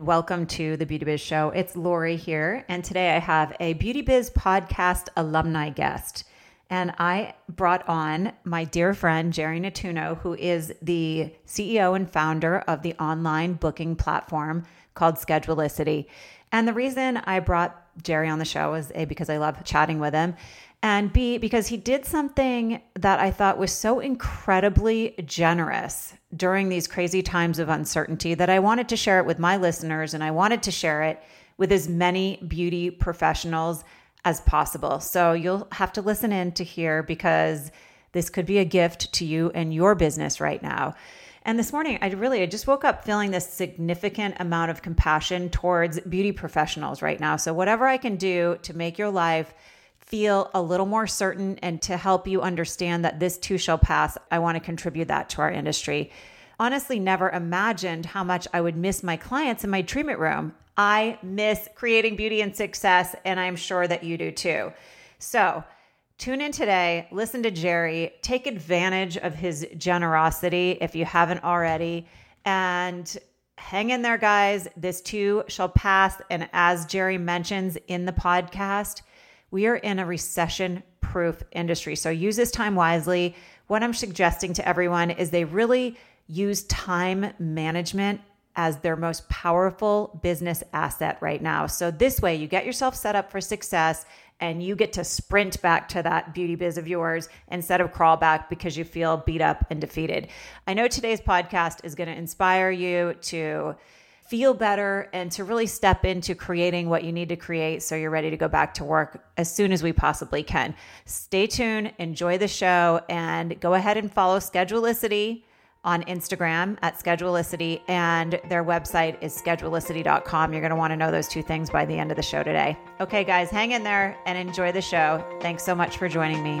Welcome to the Beauty Biz Show. It's Lori here, and today I have a Beauty Biz podcast alumni guest. And I brought on my dear friend, Jerry Nettuno, who is the CEO and founder of the online booking platform called Schedulicity. And the reason I brought Jerry on the show is A, because I love chatting with him, and B, because he did something that I thought was so incredibly generous during these crazy times of uncertainty that I wanted to share it with my listeners and I wanted to share it with as many beauty professionals as possible. So you'll have to listen in to hear because this could be a gift to you and your business right now. And this morning, I really I just woke up feeling this significant amount of compassion towards beauty professionals right now. So whatever I can do to make your life feel a little more certain and to help you understand that this too shall pass, I want to contribute that to our industry. Honestly, never imagined how much I would miss my clients in my treatment room. I miss creating beauty and success, and I'm sure that you do too. So, tune in today, listen to Jerry, take advantage of his generosity if you haven't already, and hang in there, guys. This too shall pass. And as Jerry mentions in the podcast, we are in a recession proof industry. So use this time wisely. What I'm suggesting to everyone is they really use time management as their most powerful business asset right now. So this way you get yourself set up for success and you get to sprint back to that beauty biz of yours instead of crawl back because you feel beat up and defeated. I know today's podcast is going to inspire you to feel better and to really step into creating what you need to create so you're ready to go back to work as soon as we possibly can. Stay tuned, enjoy the show, and go ahead and follow Schedulicity on Instagram at Schedulicity, and their website is schedulicity.com. You're going to want to know those two things by the end of the show today. Okay, guys, hang in there and enjoy the show. Thanks so much for joining me.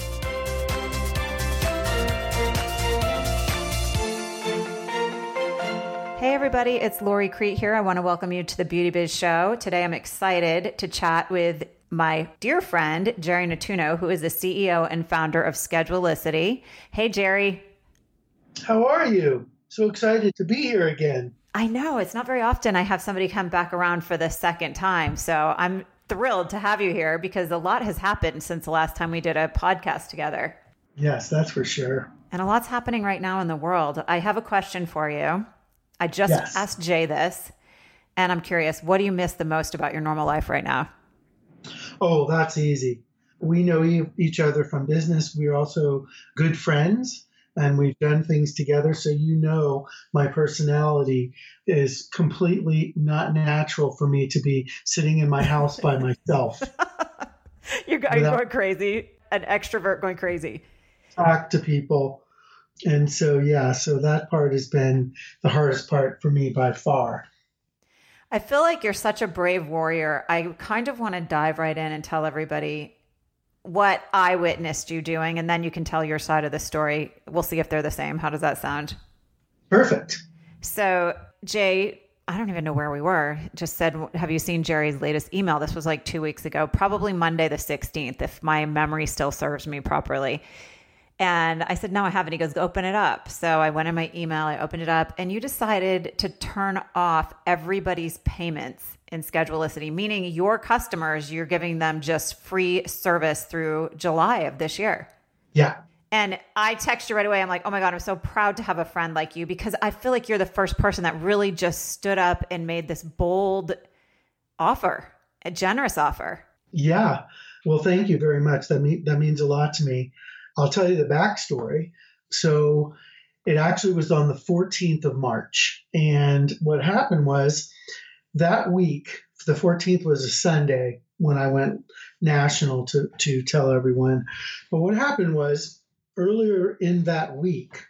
Everybody, it's Lori Crete here. I want to welcome you to the Beauty Biz Show. Today, I'm excited to chat with my dear friend, Jerry Nettuno, who is the CEO and founder of Schedulicity. Hey, Jerry. How are you? So excited to be here again. I know it's not very often I have somebody come back around for the second time. So I'm thrilled to have you here because a lot has happened since the last time we did a podcast together. Yes, that's for sure. And a lot's happening right now in the world. I have a question for you. I just yes. asked Jay this, and I'm curious, what do you miss the most about your normal life right now? Oh, that's easy. We know each other from business. We're also good friends and we've done things together. So, you know, my personality is completely not natural for me to be sitting in my house by myself. You're going crazy, an extrovert going crazy. Talk to people and so yeah so that part has been the hardest part for me by far i feel like you're such a brave warrior i kind of want to dive right in and tell everybody what i witnessed you doing and then you can tell your side of the story we'll see if they're the same how does that sound perfect so jay I don't even know where we were. Just said, Have you seen Jerry's latest email? This was like two weeks ago, probably Monday the 16th, if my memory still serves me properly. And I said, No, I haven't. He goes, Open it up. So I went in my email, I opened it up, and you decided to turn off everybody's payments in Schedulicity, meaning your customers, you're giving them just free service through July of this year. Yeah. And I text you right away. I'm like, oh my God, I'm so proud to have a friend like you because I feel like you're the first person that really just stood up and made this bold offer, a generous offer. Yeah. Well, thank you very much. That mean, that means a lot to me. I'll tell you the backstory. So it actually was on the 14th of March. And what happened was that week, the 14th was a Sunday when I went national to, to tell everyone. But what happened was earlier in that week,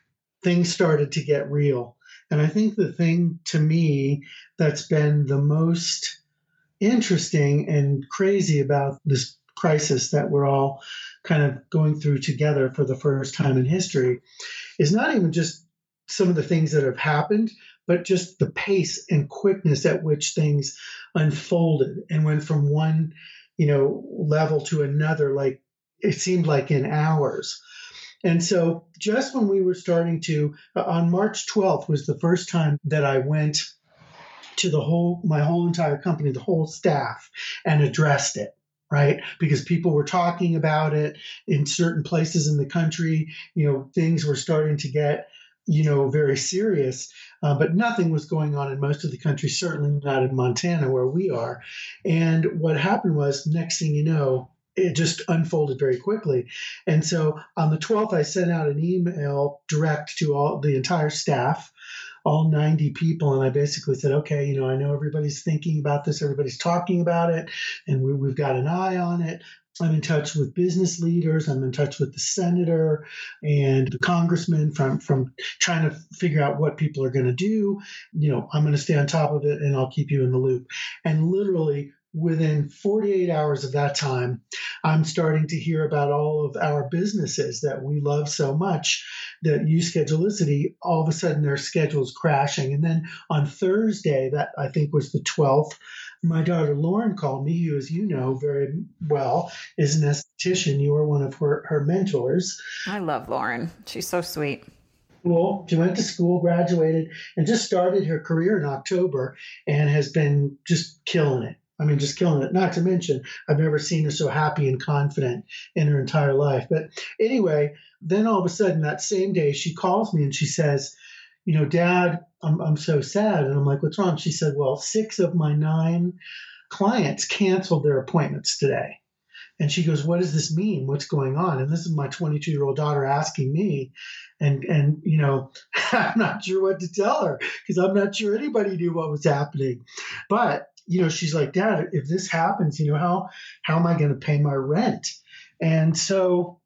things started to get real. And I think the thing to me that's been the most interesting and crazy about this crisis that we're all kind of going through together for the first time in history is not even just some of the things that have happened, but just the pace and quickness at which things unfolded and went from one, you know, level to another, like it seemed like in hours. And so just when we were starting to, uh, on March 12th was the first time that I went to the whole, my whole entire company, the whole staff, and addressed it right? Because people were talking about it in certain places in the country. You know, things were starting to get, you know, very serious, uh, but nothing was going on in most of the country, certainly not in Montana where we are. And what happened was, next thing you know, it just unfolded very quickly. And so on the 12th, I sent out an email direct to all the entire staff all 90 people and i basically said okay you know i know everybody's thinking about this everybody's talking about it and we, we've got an eye on it I'm in touch with business leaders. I'm in touch with the senator and the congressman from, from trying to figure out what people are going to do. You know, I'm going to stay on top of it and I'll keep you in the loop. And literally within 48 hours of that time, I'm starting to hear about all of our businesses that we love so much that use Schedulicity. All of a sudden, their schedule's crashing. And then on Thursday, that I think was the 12th, my daughter Lauren called me, who, as you know very well, is an esthetician. You are one of her, her mentors. I love Lauren. She's so sweet. Well, she went to school, graduated, and just started her career in October and has been just killing it I mean, just killing it. Not to mention, I've never seen her so happy and confident in her entire life. But anyway, then all of a sudden that same day, she calls me and she says, You know, Dad, I'm, I'm so sad. And I'm like, What's wrong? She said, Well, six of my nine clients canceled their appointments today. And she goes, What does this mean? What's going on? And this is my 22 year old daughter asking me. And, and, you know, I'm not sure what to tell her because I'm not sure anybody knew what was happening. But you know, she's like, Dad, if this happens, you know, how how am I going to pay my rent? And so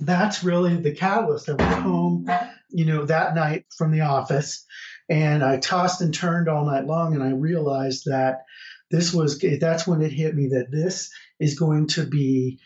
that's really the catalyst. I went home, you know, that night from the office, and I tossed and turned all night long, and I realized that this was that's when it hit me that this is going to be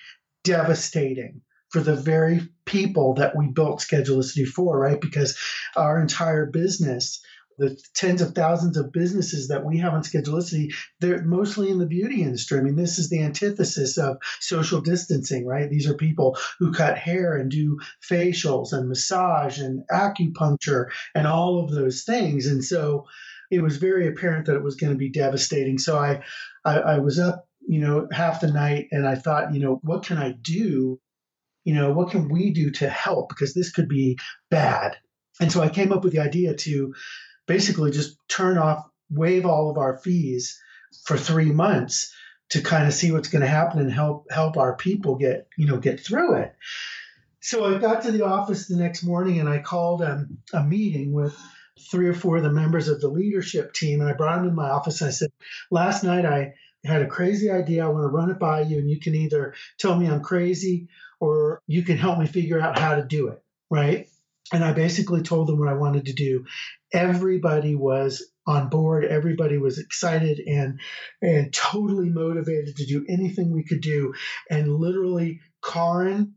devastating for the very people that we built Schedulicity for, right? Because our entire business the tens of thousands of businesses that we have on Schedulicity, they're mostly in the beauty industry. I mean, this is the antithesis of social distancing, right? These are people who cut hair and do facials and massage and acupuncture and all of those things. And so it was very apparent that it was going to be devastating. So I, I, I was up, you know, half the night and I thought, you know, what can I do? You know, what can we do to help? Because this could be bad. And so I came up with the idea to basically just turn off, waive all of our fees for three months to kind of see what's going to happen and help help our people get you know get through it. So I got to the office the next morning and I called um, a meeting with three or four of the members of the leadership team and I brought them in my office and I said, last night I had a crazy idea. I want to run it by you and you can either tell me I'm crazy or you can help me figure out how to do it. Right. And I basically told them what I wanted to do everybody was on board. Everybody was excited and and totally motivated to do anything we could do. And literally, Karin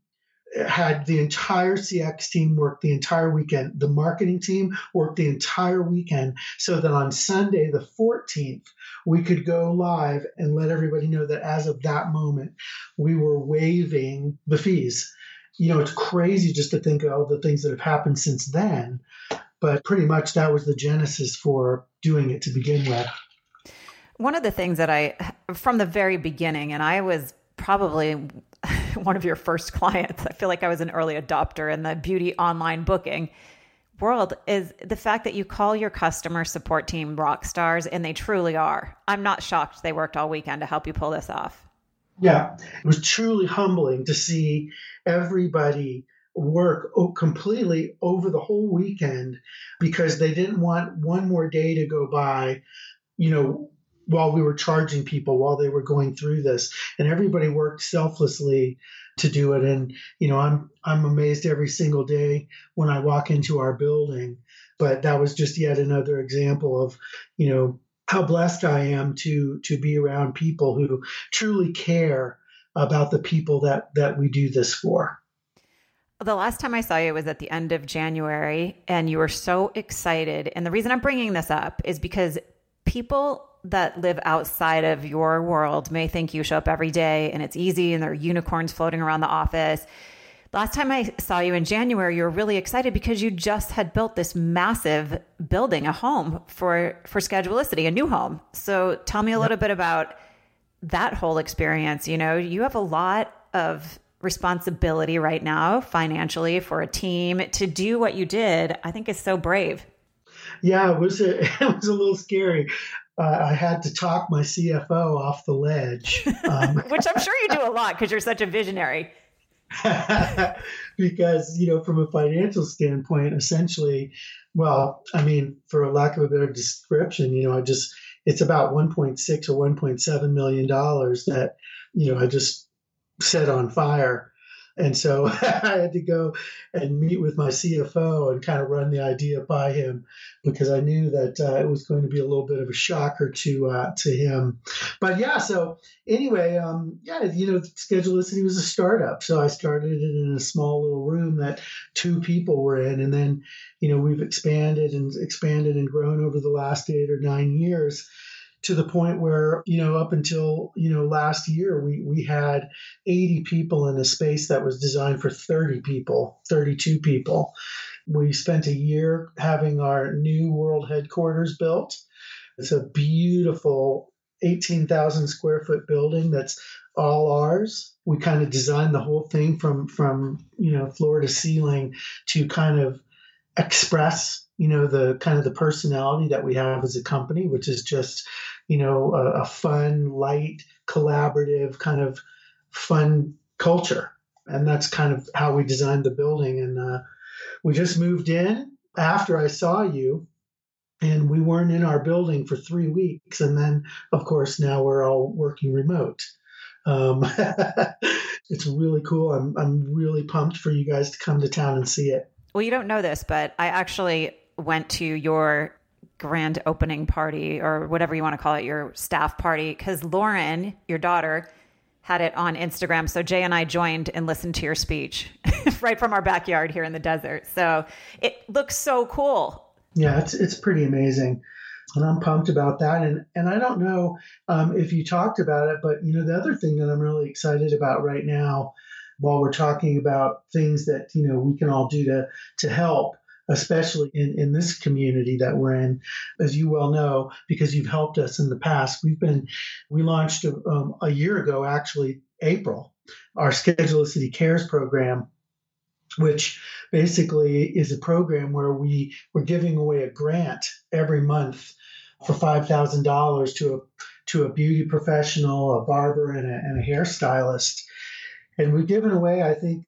had the entire CX team work the entire weekend. The marketing team worked the entire weekend so that on Sunday, the 14th, we could go live and let everybody know that as of that moment, we were waiving the fees. You know, it's crazy just to think of all the things that have happened since then. But pretty much that was the genesis for doing it to begin with. One of the things that I, from the very beginning, and I was probably one of your first clients, I feel like I was an early adopter in the beauty online booking world is the fact that you call your customer support team rock stars and they truly are. I'm not shocked they worked all weekend to help you pull this off. Yeah, it was truly humbling to see everybody work completely over the whole weekend because they didn't want one more day to go by, you know, while we were charging people while they were going through this. And everybody worked selflessly to do it. And you know i'm i'm amazed every single day when i walk into our building. But that was just yet another example of you know how blessed i am to to be around people who truly care about the people that that we do this for the last time I saw you was at the end of January, and you were so excited. And the reason I'm bringing this up is because people that live outside of your world may think you show up every day and it's easy and there are unicorns floating around the office. Last time I saw you in January, you were really excited because you just had built this massive building, a home for for Schedulicity, a new home. So tell me a little bit about that whole experience. You know, you have a lot of responsibility right now financially for a team to do what you did. I think is so brave. Yeah, it was a, it was a little scary uh, I had to talk my CFO off the ledge. Um, Which I'm sure you do a lot because you're such a visionary. because, you know, from a financial standpoint, essentially, well, I mean, for a lack of a better description, you know, I just, it's about 1.6 or 1.7 million dollars that, you know, I just set on fire and so I had to go and meet with my CFO and kind of run the idea by him because I knew that uh, it was going to be a little bit of a shocker to uh, to him. But yeah, so anyway, um, yeah, you know, Schedulicity was a startup, so I started it in a small little room that two people were in, and then you know we've expanded and expanded and grown over the last eight or nine years to the point where you know up until you know last year we we had 80 people in a space that was designed for 30 people 32 people. We spent a year having our new world headquarters built. It's a beautiful 18,000 square foot building that's all ours. We kind of designed the whole thing from from you know floor to ceiling to kind of express you know the kind of the personality that we have as a company which is just you know a, a fun light collaborative kind of fun culture. And that's kind of how we designed the building. And uh, we just moved in after i saw you and we weren't in our building for three weeks. And then of course now we're all working remote. Um, it's really cool. I'm, I'm really pumped for you guys to come to town and see it. Well, you don't know this, but I actually went to your grand opening party or whatever you want to call it, your staff party, because Lauren, your daughter, had it on Instagram. So Jay and I joined and listened to your speech right from our backyard here in the desert. So it looks so cool. Yeah, it's it's pretty amazing. And I'm pumped about that. And and I don't know um, if you talked about it, but you know the other thing that I'm really excited about right now, while we're talking about things that you know we can all do to to help, especially in, in this community that we're in. As you well know, because you've helped us in the past, we've been, we launched um, a year ago, actually, April, our Schedulicity Cares program which basically is a program where we we're giving away a grant every month for five thousand dollars to a to a beauty professional, a barber, and a, and a hairstylist. And we've given away, I think,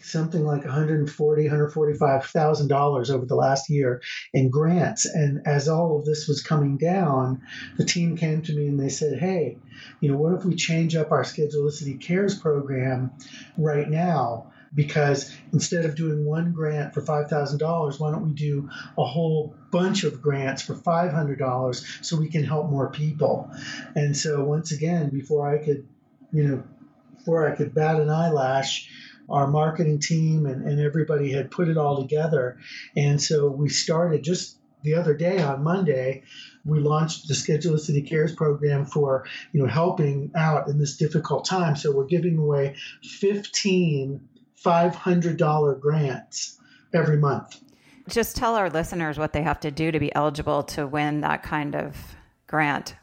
something like 140 145000 dollars over the last year in grants. And as all of this was coming down the team came to me and they said hey you know what if we change up our schedulicity cares program right now? Because instead of doing one grant for $5000 why don't we do a whole bunch of grants for $500 so we can help more people? And so once again before i could you know before i could bat an eyelash our marketing team and, and everybody had put it all together. And so we started just the other day on Monday, we launched the Schedulicity Cares program for you know helping out in this difficult time. So we're giving away 15 $500 grants every month. Just tell our listeners what they have to do to be eligible to win that kind of grant.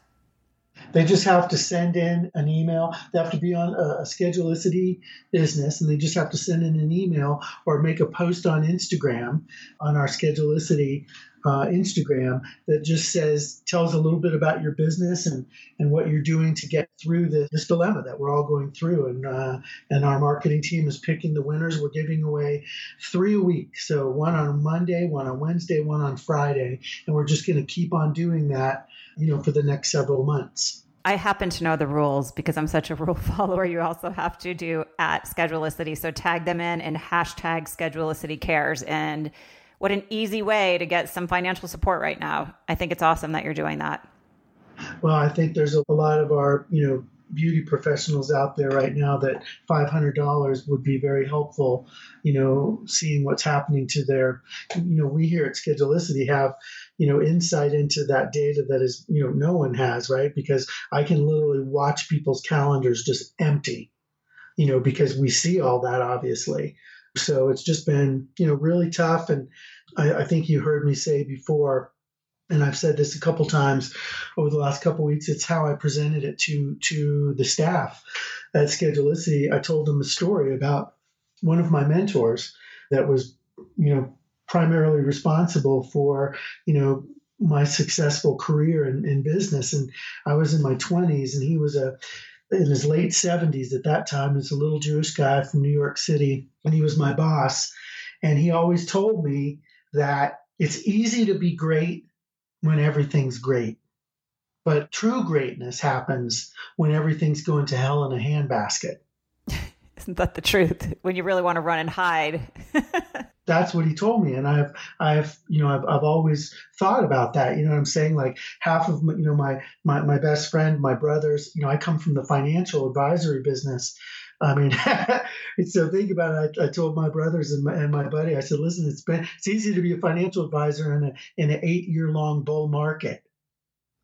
They just have to send in an email. They have to be on a, a Schedulicity business, and they just have to send in an email or make a post on Instagram on our Schedulicity uh, Instagram that just says tells a little bit about your business and and what you're doing to get through this, dilemma that we're all going through. And uh, and our marketing team is picking the winners. We're giving away three a week, so one on Monday, one on Wednesday, one on Friday, and we're just going to keep on doing that, you know, for the next several months. I happen to know the rules because I'm such a rule follower. You also have to do at Schedulicity. So tag them in and hashtag Schedulicity cares. And what an easy way to get some financial support right now. I think it's awesome that you're doing that. Well, I think there's a lot of our, you know, beauty professionals out there right now that $500 would be very helpful, you know, seeing what's happening to their, you know, we here at Schedulicity have, you know, insight into that data that is, you know, no one has, right? Because I can literally watch people's calendars just empty, you know, because we see all that obviously. So it's just been, you know, really tough. And I, I think you heard me say before, and I've said this a couple times over the last couple weeks. It's how I presented it to to the staff at Schedulicity. I told them a story about one of my mentors that was, you know, primarily responsible for, you know, my successful career in, in business. And I was in my 20s, and he was a in his late 70s at that time. He's a little Jewish guy from New York City, and he was my boss. And he always told me that it's easy to be great when everything's great. But true greatness happens when everything's going to hell in a handbasket. Isn't that the truth? When you really want to run and hide. That's what he told me, and I've, I've, you know, I've, I've always thought about that. You know what I'm saying? Like half of, my, you know, my, my, my best friend, my brothers. You know, I come from the financial advisory business. I mean, so think about it. I, I told my brothers and my, and my, buddy, I said, listen, it's been it's easy to be a financial advisor in a in an eight year long bull market,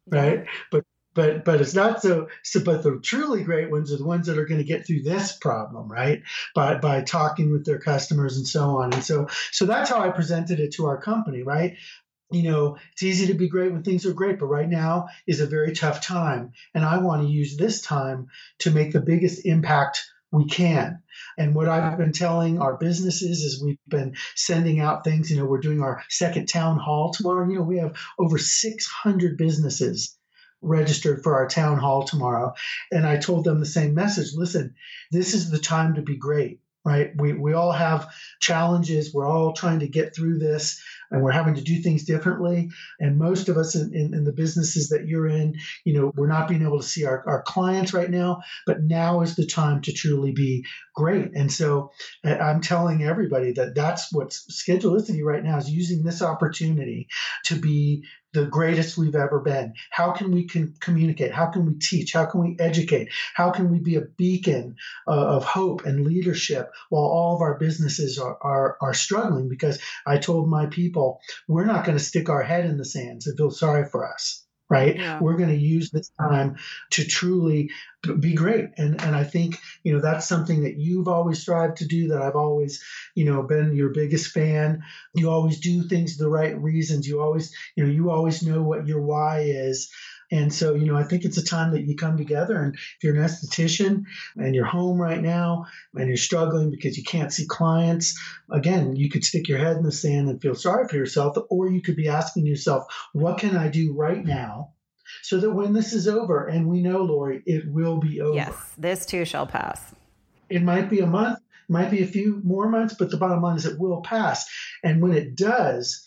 right? But but but it's not so, so but the truly great ones are the ones that are going to get through this problem right by by talking with their customers and so on and so so that's how i presented it to our company right you know, it's easy to be great when things are great, but right now is a very tough time. And I want to use this time to make the biggest impact we can. And what I've been telling our businesses is we've been sending out things. You know, we're doing our second town hall tomorrow. You know, we have over 600 businesses registered for our town hall tomorrow. And I told them the same message listen, this is the time to be great right? We, we all have challenges. We're all trying to get through this and we're having to do things differently. And most of us in, in, in, the businesses that you're in, you know, we're not being able to see our, our clients right now, but now is the time to truly be great. And so I'm telling everybody that that's what Schedulicity right now is using this opportunity to be the greatest we've ever been. How can we communicate? How can we teach? How can we educate? How can we be a beacon uh, of hope and leadership while all of our businesses are, are, are struggling? Because I told my people, we're not going to stick our head in the sand and feel sorry for us right? Yeah. We're going to use this time to truly be great. And and I think, you know, that's something that you've always strived to do that I've always, you know, been your biggest fan. You always do things the right reasons. You always, you know, you always know what your why is. And so, you know, I think it's a time that you come together. And if you're an esthetician and you're home right now and you're struggling because you can't see clients, again, you could stick your head in the sand and feel sorry for yourself, or you could be asking yourself, what can I do right now? So that when this is over, and we know, Lori, it will be over. Yes, this too shall pass. It might be a month, might be a few more months, but the bottom line is it will pass. And when it does,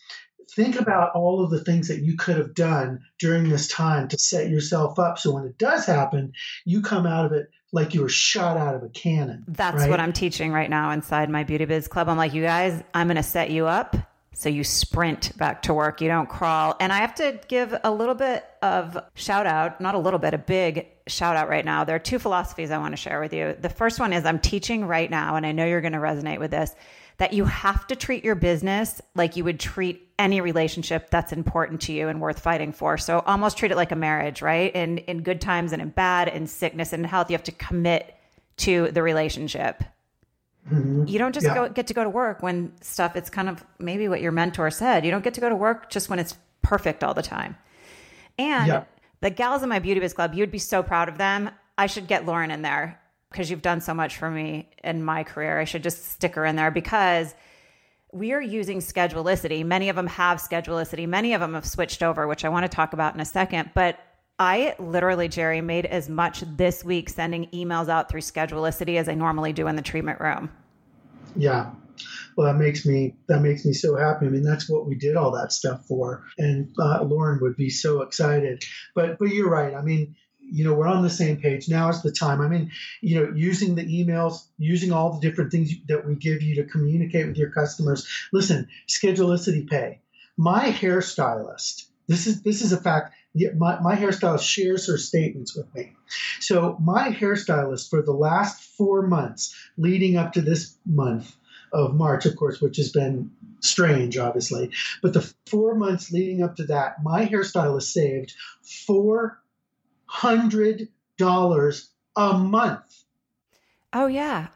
think about all of the things that you could have done during this time to set yourself up so when it does happen, you come out of it like you were shot out of a cannon. That's right? what I'm teaching right now inside my Beauty Biz Club. I'm like, you guys, I'm going to set you up so you sprint back to work, you don't crawl. And I have to give a little bit of shout out, not a little bit, a big shout out right now. There are two philosophies I want to share with you. The first one is I'm teaching right now, and I know you're going to resonate with this that you have to treat your business like you would treat any relationship that's important to you and worth fighting for. So almost treat it like a marriage, right? In in good times and in bad, in sickness and health, you have to commit to the relationship. Mm-hmm. You don't just yeah. go get to go to work when stuff it's kind of maybe what your mentor said. You don't get to go to work just when it's perfect all the time. And yeah. the gals in my beauty biz club, you would be so proud of them. I should get Lauren in there because you've done so much for me in my career. I should just stick her in there because we are using Schedulicity. Many of them have Schedulicity. Many of them have switched over, which I want to talk about in a second. But I literally, Jerry, made as much this week sending emails out through Schedulicity as I normally do in the treatment room. Yeah. Well, that makes me that makes me so happy. I mean, that's what we did all that stuff for, and uh, Lauren would be so excited. But but you're right. I mean, you know, we're on the same page. Now is the time. I mean, you know, using the emails, using all the different things that we give you to communicate with your customers. Listen, Schedulicity Pay. My hairstylist. This is this is a fact my, my hairstylist shares her statements with me. So my hairstylist for the last four months leading up to this month of March, of course, which has been strange, obviously, but the four months leading up to that, my hairstylist saved four hundred dollars a month. Oh yeah,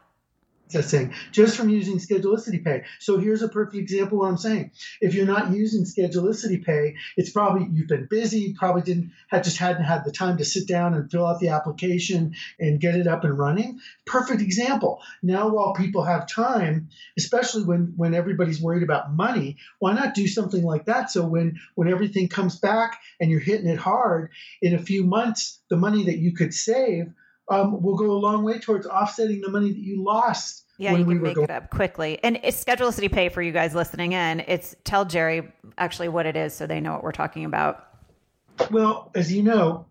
just from using Schedulicity Pay. So here's a perfect example of what I'm saying. If you're not using Schedulicity Pay, it's probably you've been busy, probably didn't just hadn't had the time to sit down and fill out the application and get it up and running. Perfect example. Now while people have time, especially when when everybody's worried about money, why not do something like that? So when when everything comes back and you're hitting it hard in a few months, the money that you could save um, will go a long way towards offsetting the money that you lost. Yeah, you can we make going- it up quickly. And it's Schedulicity Pay for you guys listening in. It's tell Jerry actually what it is so they know what we're talking about. Well, as you know,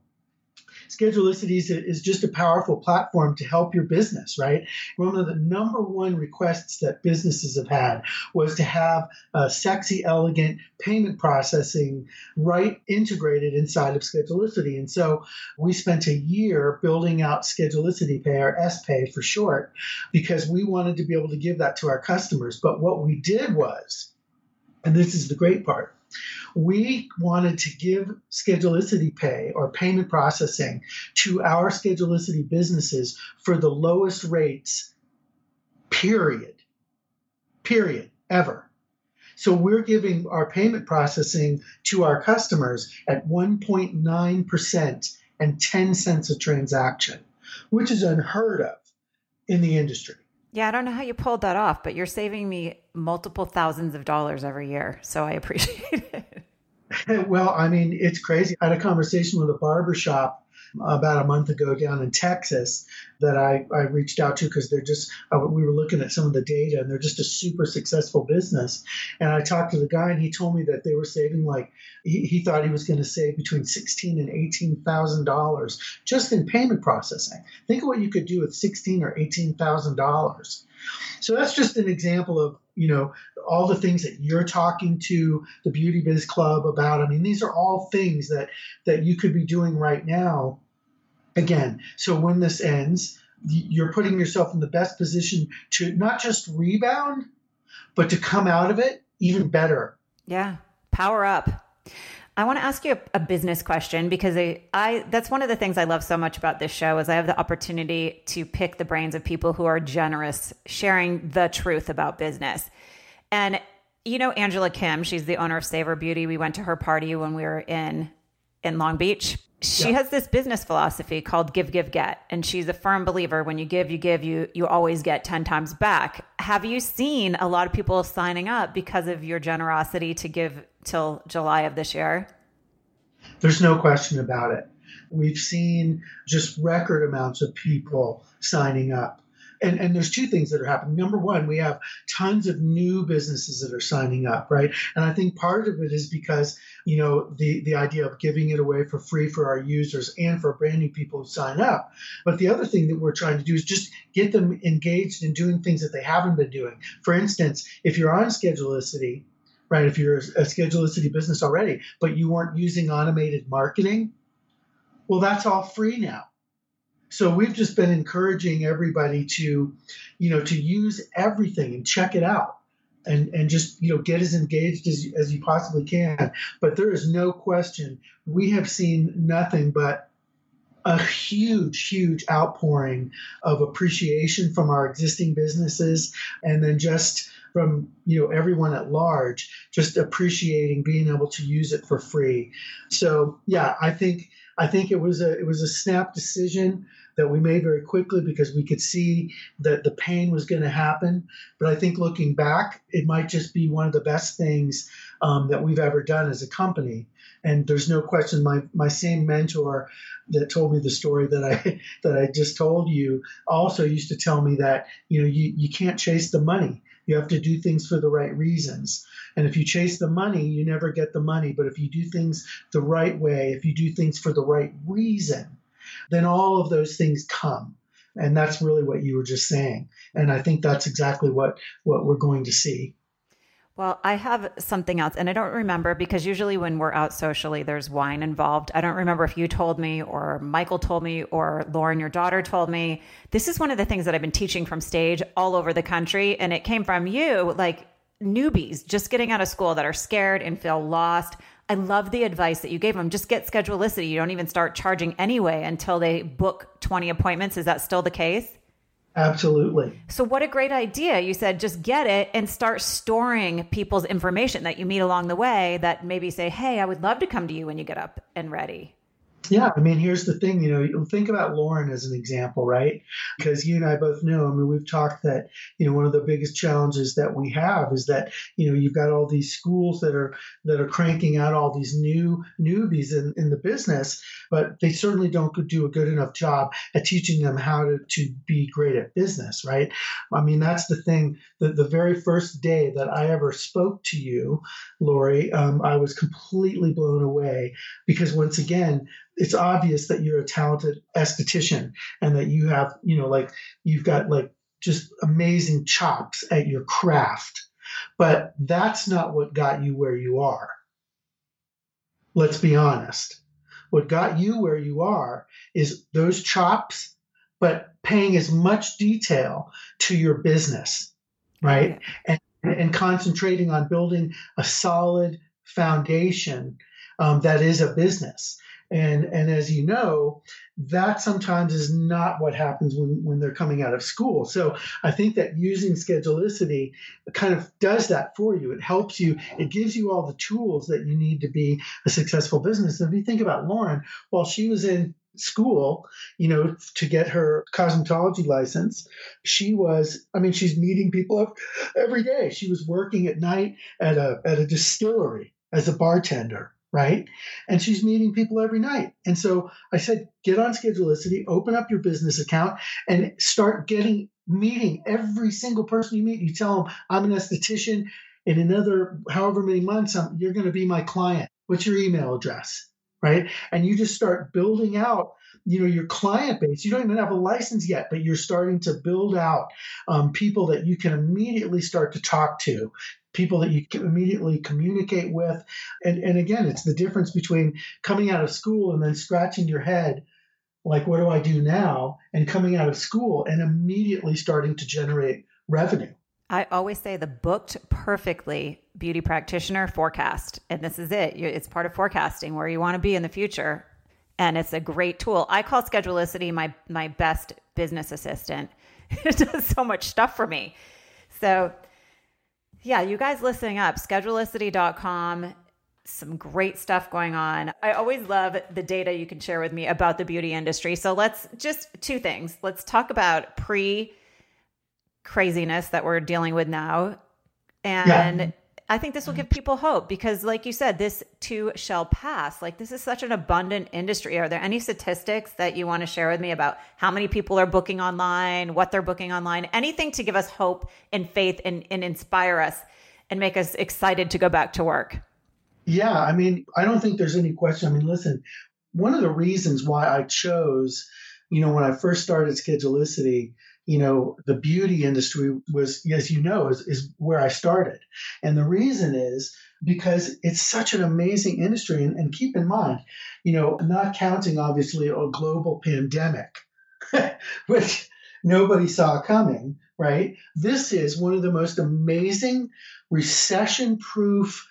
Schedulicity is just a powerful platform to help your business, right? One of the number one requests that businesses have had was to have a sexy, elegant payment processing right integrated inside of Schedulicity. And so we spent a year building out Schedulicity Pay, or SPay for short, because we wanted to be able to give that to our customers. But what we did was, and this is the great part, we wanted to give Schedulicity Pay or payment processing to our Schedulicity businesses for the lowest rates, period. Period. Ever. So we're giving our payment processing to our customers at 1.9% and 10 cents a transaction, which is unheard of in the industry. Yeah, I don't know how you pulled that off, but you're saving me multiple thousands of dollars every year. So I appreciate it. well, I mean, it's crazy. I had a conversation with a barber shop about a month ago down in Texas that I, I reached out to because they're just, uh, we were looking at some of the data and they're just a super successful business. And I talked to the guy and he told me that they were saving like, he, he thought he was going to save between sixteen and eighteen thousand dollars just in payment processing. Think of what you could do with sixteen or eighteen thousand dollars. So that's just an example of you know all the things that you're talking to the Beauty Biz Club about. I mean, these are all things that that you could be doing right now. Again, so when this ends, you're putting yourself in the best position to not just rebound, but to come out of it even better. Yeah, power up. I want to ask you a, a, business question because I, I that's one of the things I love so much about this show is I have the opportunity to pick the brains of people who are generous, sharing the truth about business. And you know Angela Kim, she's the owner of Savor Beauty. We went to her party when we were in in Long Beach. She yeah. has this business philosophy called give give get and she's a firm believer when you give you give you you always get 10 times back. Have you seen a lot of people signing up because of your generosity to give till July of this year? There's no question about it. We've seen just record amounts of people signing up. And, and there's two things that are happening. Number one, we have tons of new businesses that are signing up, right? And I think part of it is because, you know, the, the idea of giving it away for free for our users and for brand new people who sign up. But the other thing that we're trying to do is just get them engaged in doing things that they haven't been doing. For instance, if you're on Schedulicity, right? If you're a Schedulicity business already, but you weren't using automated marketing, well, that's all free now. So we've just been encouraging everybody to, you know, to use everything and check it out and, and just, you know, get as engaged as, as you possibly can. But there is no question we have seen nothing but a huge, huge outpouring of appreciation from our existing businesses and then just from you know everyone at large just appreciating being able to use it for free so yeah i think i think it was a it was a snap decision that we made very quickly because we could see that the pain was going to happen. But I think looking back, it might just be one of the best things um, that we've ever done as a company. And there's no question, my my same mentor that told me the story that I that I just told you also used to tell me that you know you, you can't chase the money you have to do things for the right reasons. And if you chase the money, you never get the money. But if you do things the right way, if you do things for the right reason, then all of those things come. And that's really what you were just saying. And I think that's exactly what, what we're going to see. Well, I have something else, and I don't remember because usually when we're out socially, there's wine involved. I don't remember if you told me, or Michael told me, or Lauren, your daughter, told me. This is one of the things that I've been teaching from stage all over the country, and it came from you, like newbies just getting out of school that are scared and feel lost. I love the advice that you gave them. Just get Schedulicity. You don't even start charging anyway until they book 20 appointments. Is that still the case? Absolutely. So, what a great idea. You said just get it and start storing people's information that you meet along the way that maybe say, Hey, I would love to come to you when you get up and ready. Yeah, I mean, here's the thing, you know, think about Lauren as an example, right? Because you and I both know, I mean, we've talked that, you know, one of the biggest challenges that we have is that, you know, you've got all these schools that are that are cranking out all these new newbies in, in the business, but they certainly don't do a good enough job at teaching them how to, to be great at business, right? I mean, that's the thing. The, the very first day that I ever spoke to you, Lori, um, I was completely blown away because once again, it's obvious that you're a talented esthetician and that you have, you know, like you've got like just amazing chops at your craft. But that's not what got you where you are. Let's be honest. What got you where you are is those chops, but paying as much detail to your business, right? And, and concentrating on building a solid foundation um, that is a business. And and as you know, that sometimes is not what happens when, when they're coming out of school. So I think that using Schedulicity kind of does that for you. It helps you, it gives you all the tools that you need to be a successful business. And if you think about Lauren, while she was in school, you know, to get her cosmetology license. She was, I mean, she's meeting people every day. She was working at night at a at a distillery as a bartender right? And she's meeting people every night. And so I said, get on Schedulicity, open up your business account, and start getting meeting every single person you meet. You tell them, I'm an esthetician. In another however many months, you're going to be my client. What's your email address? Right. And you just start building out you know your client base you don't even have a license yet but you're starting to build out um, people that you can immediately start to talk to people that you can immediately communicate with. And, and again, it's the difference between coming out of school and then scratching your head, like, what do I do now? And coming out of school and immediately starting to generate revenue. I always say the booked perfectly beauty practitioner forecast. And this is it. It's part of forecasting where you want to be in the future. And it's a great tool. I call Schedulicity my, my best business assistant. It does so much stuff for me. So yeah, you guys listening up, schedulicity.com. Some great stuff going on. I always love the data you can share with me about the beauty industry. So let's just two things. Let's talk about pre craziness that we're dealing with now and yeah. I think this will give mm. people hope because, like you said, this too shall pass. Like, this is such an abundant industry. Are there any statistics that you want to share with me about how many people are booking online, what they're booking online, anything to give us hope and faith and, and inspire us and make us excited to go back to work? Yeah, I mean, I don't think there's any question. I mean, listen, one of the reasons why I chose, you know, when I first started Schedulicity, you know, the beauty industry was, as you know, is, is where I started. And the reason is because it's such an amazing industry. And, and keep in mind, you know, not counting obviously a global pandemic, which nobody saw coming, right? This is one of the most amazing recession proof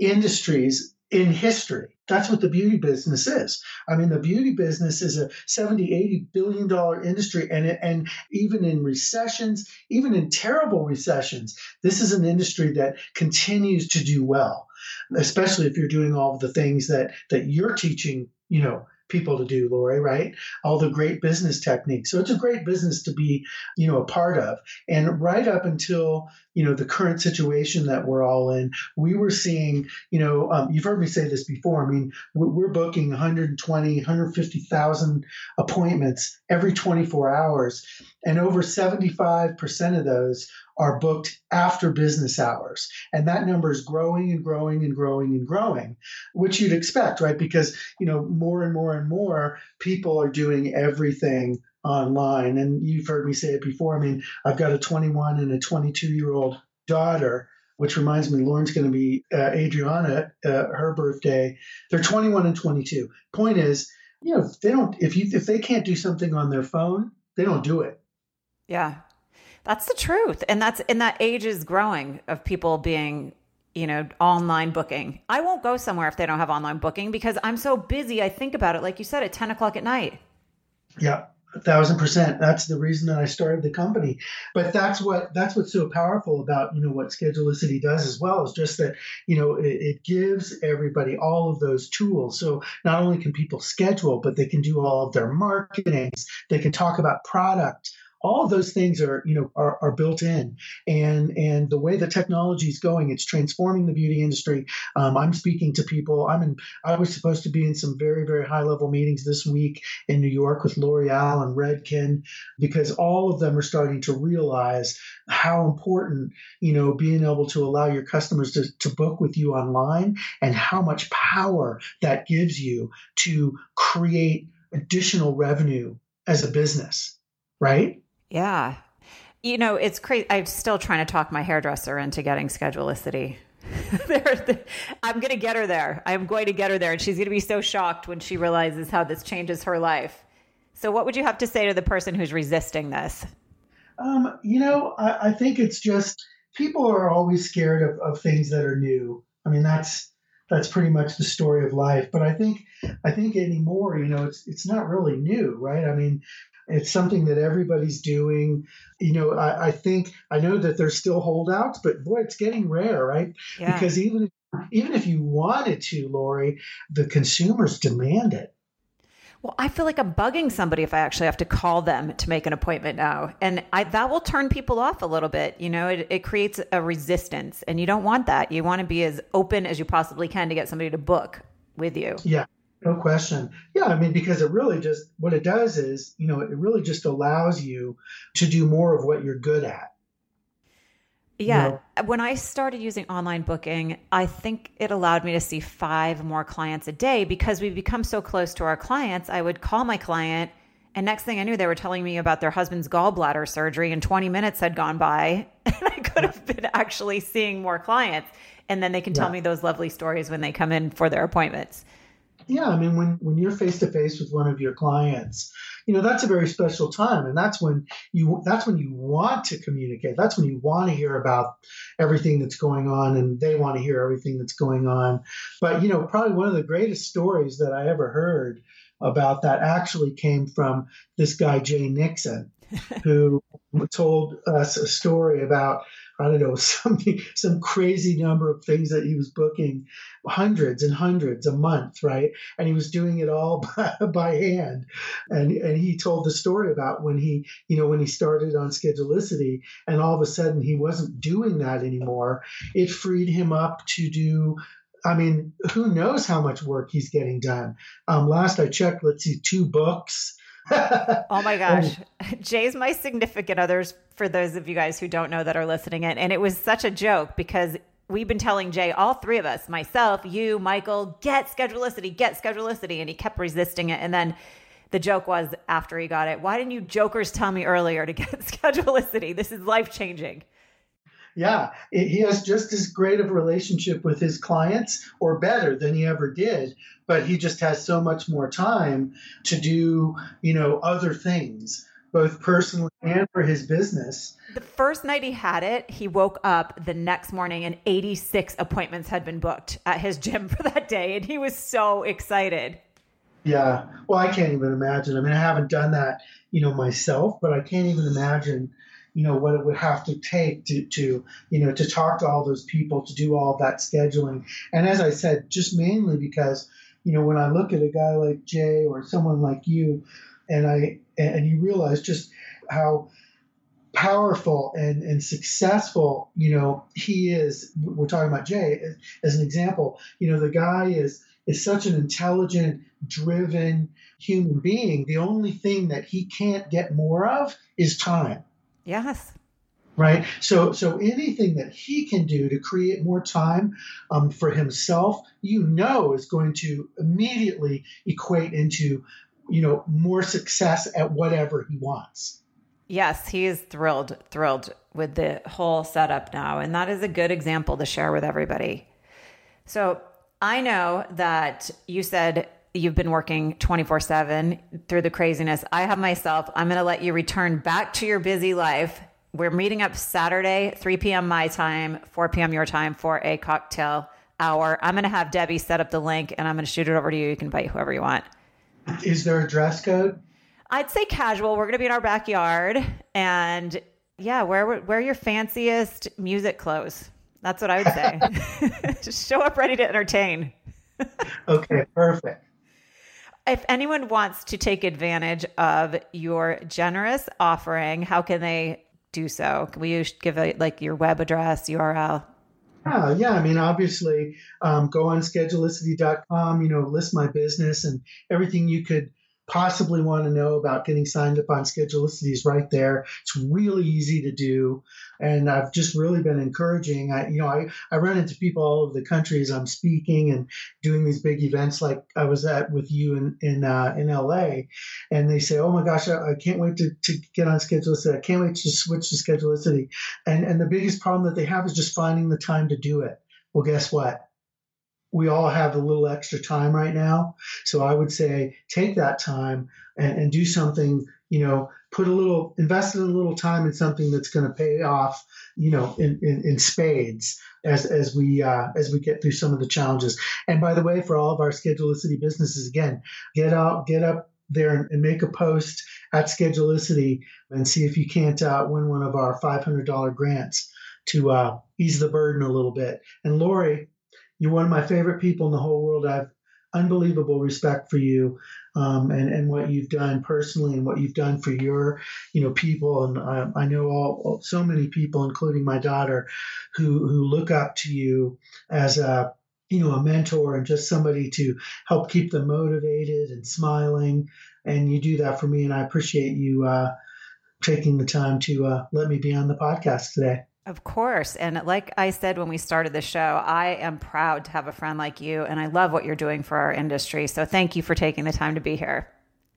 industries in history. That's what the beauty business is. I mean, the beauty business is a 70, 80 billion dollar industry. And, and even in recessions, even in terrible recessions, this is an industry that continues to do well, especially if you're doing all of the things that, that you're teaching, you know, people to do, Lori, right? All the great business techniques. So it's a great business to be, you know, a part of. And right up until, you know, the current situation that we're all in, we were seeing, you know, um, you've heard me say this before. I mean, we're booking 120, 150,000 appointments every 24 hours. And over 75% of those are booked after business hours. And that number is growing and growing and growing and growing, which you'd expect, right? Because, you know, more and more and more people are doing everything online. And you've heard me say it before. I mean, I've got a 21 and a 22 year old daughter. Which reminds me, Lauren's going to be uh, Adriana, uh, her birthday. They're 21 and 22. Point is, you know, they don't, if you, if they can't do something on their phone, they don't do it. Yeah, that's the truth. And that's and that age is growing of people being, you know, online booking. I won't go somewhere if they don't have online booking because I'm so busy. I think about it, like you said, at 10 o'clock at night. Yeah. A thousand percent. That's the reason that I started the company. But that's what that's what's so powerful about you know what Schedulicity does as well is just that you know it, it gives everybody all of those tools. So not only can people schedule, but they can do all of their marketing. They can talk about product all those things are you know are, are built in. And and the way the technology is going it's transforming the beauty industry. Um, i'm speaking to people. I'm in i was supposed to be in some very very high level meetings this week in new york with l'oreal and redken because all of them are starting to realize how important you know being able to allow your customers to, to book with you online and how much power that gives you to create additional revenue as a business right yeah. You know, it's crazy. I'm still trying to talk my hairdresser into getting Schedulicity. I'm going to get her there. I'm going to get her there. And she's going to be so shocked when she realizes how this changes her life. So, what would you have to say to the person who's resisting this? Um, you know, I, I, think it's just people are always scared of, of things that are new. I mean, that's that's pretty much the story of life. But I think I think anymore, you know, it's it's not really new, right? I mean, it's something that everybody's doing. You know, I, I, think I know that there's still holdouts, but boy, it's getting rare, right? Yeah. Because even even if you wanted to, Lori, the consumers demand it. Well, I feel like I'm bugging somebody if I actually have to call them to make an appointment now. And I, that will turn people off a little bit. You know, it, it creates a resistance, and you don't want that. You want to be as open as you possibly can to get somebody to book with you. Yeah. No question. Yeah, I mean, because it really just, what it does is, you know, it really just allows you to do more of what you're good at. Yeah. You know? When I started using online booking, I think it allowed me to see five more clients a day because we've become so close to our clients. I would call my client, and next thing I knew, they were telling me about their husband's gallbladder surgery, and 20 minutes had gone by, and I could have been actually seeing more clients. And then they can tell yeah. me those lovely stories when they come in for their appointments. Yeah, I mean, when when you're face to face with one of your clients, you know that's a very special time, and that's when you that's when you want to communicate. That's when you want to hear about everything that's going on, and they want to hear everything that's going on. But you know, probably one of the greatest stories that I ever heard about that actually came from this guy Jay Nixon, who told us a story about I don't know, something, some crazy number of things that he was booking, hundreds and hundreds a month, right? And he was doing it all by, by hand. And, and he told the story about when he, you know, when he started on Schedulicity and all of a sudden he wasn't doing that anymore. It freed him up to do I mean, who knows how much work he's getting done? Um, last I checked, let's see, two books, oh my oh. gosh. Jay's my significant others for those of you guys who don't know that are listening in. And it was such a joke because we've been telling Jay, all three of us, myself, you, Michael, get schedulicity, get schedulicity. And he kept resisting it. And then the joke was after he got it, why didn't you jokers tell me earlier to get schedulicity? This is life changing yeah, he has just as great of a relationship with his clients or better than he ever did, but he just has so much more time to do, you know, other things, both personally and for his business. The first night he had it, he woke up the next morning and 86 appointments had been booked at his gym for that day and he was so excited. Yeah. Well, I can't even imagine. I mean, I haven't done that, you know, myself, but I can't even imagine you know what it would have to take to to you know to talk to all those people to do all that scheduling and as i said just mainly because you know, when I look at a guy like Jay or someone like you, and I and you realize just how powerful and, and successful, you know, he is. We're talking about Jay as an example. You know, the guy is is such an intelligent, driven human being. The only thing that he can't get more of is time. Yes. Right. So, so anything that he can do to create more time um, for himself, you know, is going to immediately equate into, you know, more success at whatever he wants. Yes, he is thrilled, thrilled with the whole setup now. And that is a good example to share with everybody. So I know that you said you've been working 24 7 through the craziness. I have myself, I'm going to let you return back to your busy life. We're meeting up Saturday, 3 p.m. my time, 4 p.m. your time for a cocktail hour. I'm going to have Debbie set up the link and I'm going to shoot it over to you. You can invite whoever you want. Is there a dress code? I'd say casual. We're going to be in our backyard, and yeah, wear wear your fanciest music clothes. That's what I would say. Just show up ready to entertain. okay, perfect. If anyone wants to take advantage of your generous offering, how can they do so? Can we give a, like your web address, URL? Yeah, yeah. I mean, obviously, um, go on schedulicity.com, you know, list my business and everything you could possibly want to know about getting signed up on Schedulicity is right there. It's really easy to do. And I've just really been encouraging. I, you know, I, I run into people all over the country as I'm speaking and doing these big events like I was at with you in, in, uh, in LA. And they say, oh my gosh, I, I can't wait to, to get on Schedulicity. I can't wait to switch to Schedulicity. And, and the biggest problem that they have is just finding the time to do it. Well, guess what? We all have a little extra time right now. So I would say take that time and, and do something, you know, put a little, invest in a little time in something that's going to pay off, you know, in, in, in spades as, as we, uh, as we get through some of the challenges. And by the way, for all of our Schedulicity businesses, again, get out, get up there and make a post at Schedulicity and see if you can't uh, win one of our $500 grants to uh, ease the burden a little bit. And Lori, you're one of my favorite people in the whole world. I have unbelievable respect for you um, and and what you've done personally and what you've done for your you know people. And I, I know all so many people, including my daughter, who who look up to you as a you know a mentor and just somebody to help keep them motivated and smiling. And you do that for me, and I appreciate you uh, taking the time to uh, let me be on the podcast today. Of course. And like I said when we started the show, I am proud to have a friend like you and I love what you're doing for our industry. So thank you for taking the time to be here.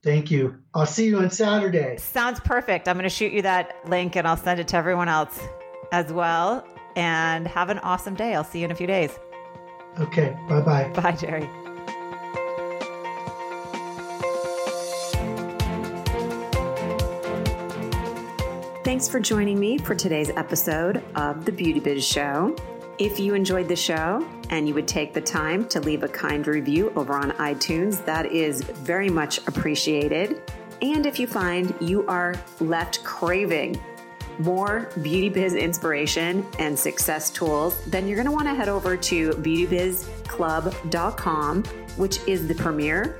Thank you. I'll see you on Saturday. Sounds perfect. I'm going to shoot you that link and I'll send it to everyone else as well. And have an awesome day. I'll see you in a few days. Okay. Bye bye. Bye, Jerry. Thanks for joining me for today's episode of The Beauty Biz Show. If you enjoyed the show and you would take the time to leave a kind review over on iTunes, that is very much appreciated. And if you find you are left craving more beauty biz inspiration and success tools, then you're going to want to head over to beautybizclub.com, which is the premier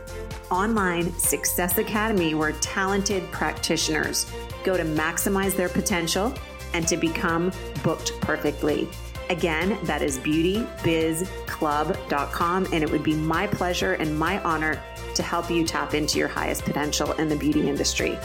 online success academy where talented practitioners go to maximize their potential and to become booked perfectly. Again, that is beautybizclub.com, and it would be my pleasure and my honor to help you tap into your highest potential in the beauty industry.